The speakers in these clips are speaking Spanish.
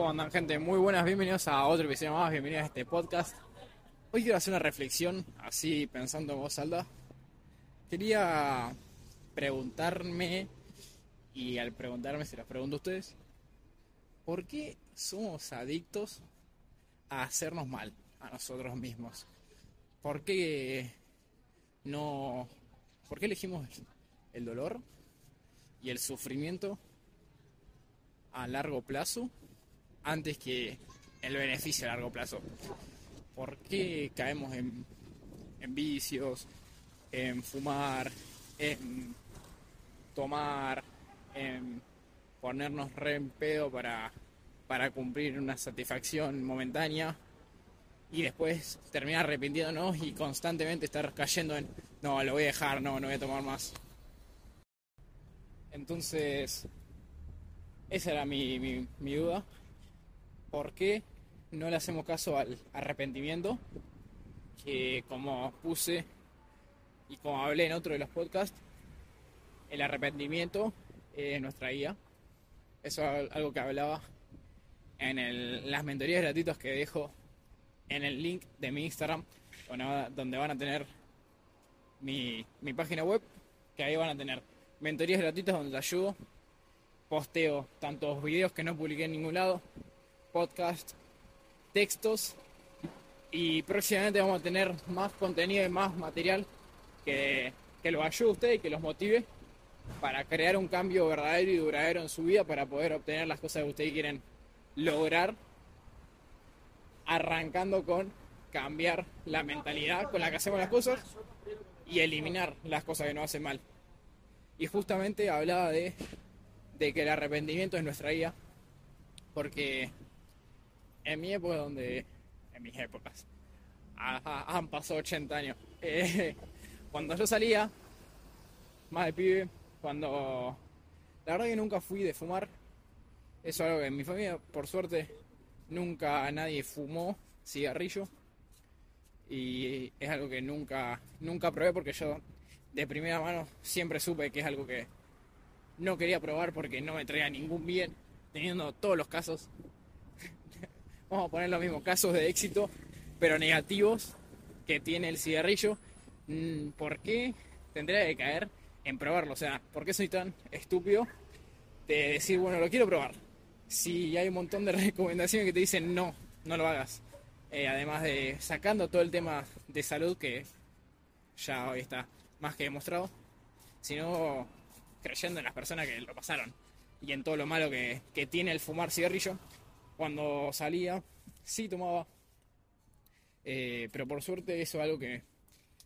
¿Cómo andan, gente? Muy buenas, bienvenidos a otro episodio más, bienvenidos a este podcast. Hoy quiero hacer una reflexión, así pensando en voz alta. Quería preguntarme, y al preguntarme se los pregunto a ustedes, ¿por qué somos adictos a hacernos mal a nosotros mismos? ¿Por qué no... ¿Por qué elegimos el dolor y el sufrimiento a largo plazo antes que el beneficio a largo plazo. ¿Por qué caemos en, vicios, en fumar, en tomar, en ponernos re en pedo para, para cumplir una satisfacción momentánea y después terminar arrepintiéndonos y constantemente estar cayendo en no, lo voy a dejar, no, no voy a tomar más. Entonces, esa era mi, mi duda. ¿Por qué no le hacemos caso al arrepentimiento? Que como puse y como hablé en otro de los podcasts, el arrepentimiento es nuestra guía. Eso es algo que hablaba en el, las mentorías gratuitas que dejo en el link de mi Instagram, donde van a tener mi, mi página web, que ahí van a tener mentorías gratuitas donde te ayudo. Posteo tantos videos que no publiqué en ningún lado, podcast, textos y próximamente vamos a tener más contenido y más material que, que los ayude a ustedes y que los motive para crear un cambio verdadero y duradero en su vida para poder obtener las cosas que ustedes quieren lograr arrancando con cambiar la mentalidad con la que hacemos las cosas y eliminar las cosas que nos hacen mal. Y justamente hablaba de, de que el arrepentimiento es nuestra guía, porque en mi época donde, en mis épocas, han pasado 80 años, eh, cuando yo salía, más de pibe, cuando, la verdad que nunca fui de fumar, eso es algo que en mi familia, por suerte, nunca nadie fumó cigarrillo, y es algo que nunca, nunca probé porque yo de primera mano siempre supe que es algo que no quería probar porque no me traía ningún bien, teniendo todos los casos vamos a poner los mismos casos de éxito, pero negativos que tiene el cigarrillo, mm, ¿por qué tendría que caer en probarlo? O sea, ¿por qué soy tan estúpido de decir, bueno, lo quiero probar? Si hay un montón de recomendaciones que te dicen, no, no lo hagas. Eh, además de sacando todo el tema de salud que ya hoy está más que demostrado, sino creyendo en las personas que lo pasaron y en todo lo malo que, que tiene el fumar cigarrillo cuando salía, sí tomaba. Eh, pero por suerte eso es algo que,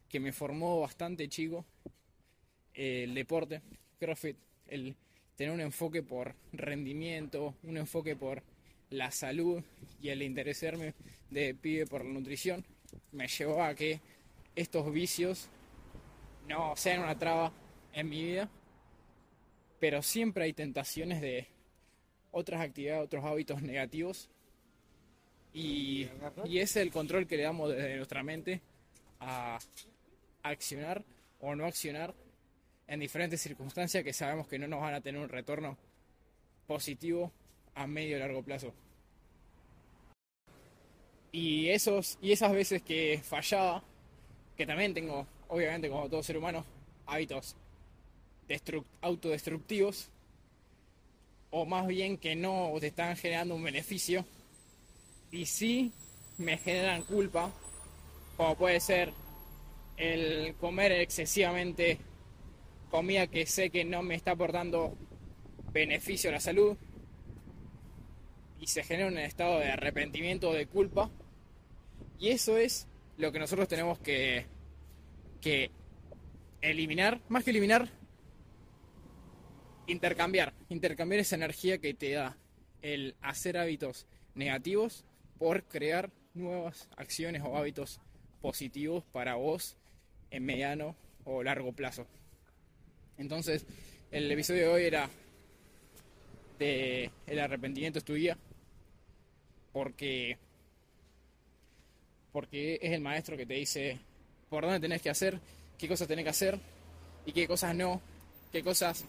que me formó bastante chico. Eh, el deporte, CrossFit, el tener un enfoque por rendimiento, un enfoque por la salud y el interesarme de pibe por la nutrición, me llevó a que estos vicios no sean una traba en mi vida, pero siempre hay tentaciones de otras actividades, otros hábitos negativos. Y, y es el control que le damos desde nuestra mente a accionar o no accionar en diferentes circunstancias que sabemos que no nos van a tener un retorno positivo a medio y largo plazo. Y, esos, y esas veces que fallaba, que también tengo, obviamente como todo ser humano, hábitos autodestructivos, o más bien que no te están generando un beneficio y sí me generan culpa, como puede ser el comer excesivamente comida que sé que no me está aportando beneficio a la salud y se genera un estado de arrepentimiento o de culpa y eso es lo que nosotros tenemos que, que eliminar, más que eliminar, intercambiar, intercambiar esa energía que te da el hacer hábitos negativos por crear nuevas acciones o hábitos positivos para vos en mediano o largo plazo. Entonces, el episodio de hoy era de el arrepentimiento es tu porque porque es el maestro que te dice por dónde tenés que hacer, qué cosas tenés que hacer y qué cosas no, qué cosas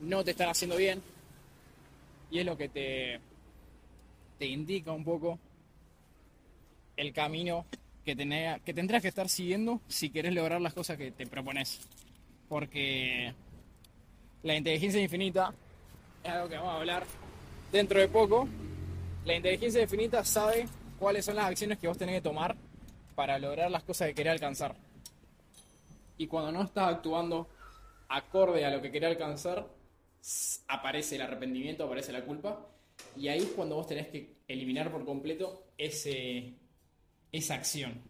no te están haciendo bien y es lo que te te indica un poco el camino que, que tendrás que estar siguiendo si querés lograr las cosas que te propones. Porque la inteligencia infinita es algo que vamos a hablar dentro de poco. La inteligencia infinita sabe cuáles son las acciones que vos tenés que tomar para lograr las cosas que querés alcanzar. Y cuando no estás actuando acorde a lo que querés alcanzar, aparece el arrepentimiento, aparece la culpa. Y ahí es cuando vos tenés que eliminar por completo ese, esa acción.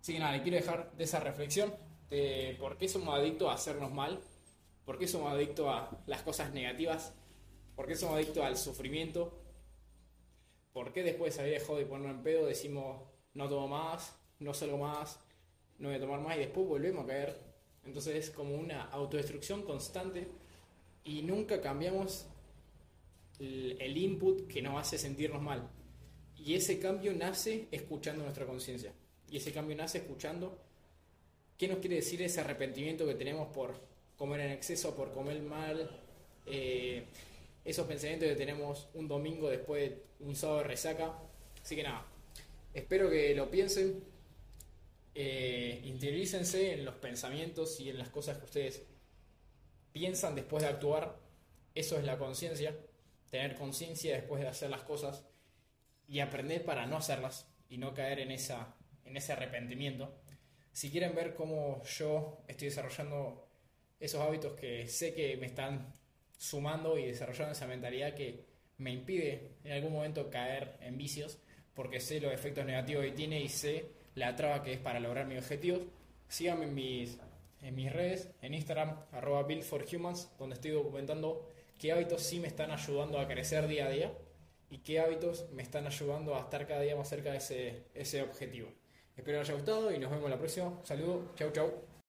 Así que nada, quiero dejar de esa reflexión de por qué somos adictos a hacernos mal, por qué somos adictos a las cosas negativas, por qué somos adictos al sufrimiento, por qué después de salir de en pedo decimos no tomo más, no salgo más, no voy a tomar más y después volvemos a caer. Entonces es como una autodestrucción constante y nunca cambiamos el, input que nos hace sentirnos mal. Y ese cambio nace escuchando nuestra conciencia. Y ese cambio nace escuchando qué nos quiere decir ese arrepentimiento que tenemos por comer en exceso, por comer mal, eh, esos pensamientos que tenemos un domingo después de un sábado de resaca. Así que nada, espero que lo piensen, eh, en los pensamientos y en las cosas que ustedes piensan después de actuar. Eso es la conciencia, tener conciencia después de hacer las cosas y aprender para no hacerlas y no caer en, esa, en ese arrepentimiento. Si quieren ver cómo yo estoy desarrollando esos hábitos que sé que me están sumando y desarrollando esa mentalidad que me impide en algún momento caer en vicios, porque sé los efectos negativos que tiene y sé la traba que es para lograr mis objetivos. Síganme en mis, en mis redes, en Instagram, arroba Build for Humans, donde estoy documentando qué hábitos sí me están ayudando a crecer día a día y qué hábitos me están ayudando a estar cada día más cerca de ese, ese objetivo. Espero que les haya gustado y nos vemos la próxima. Saludos, chau chau.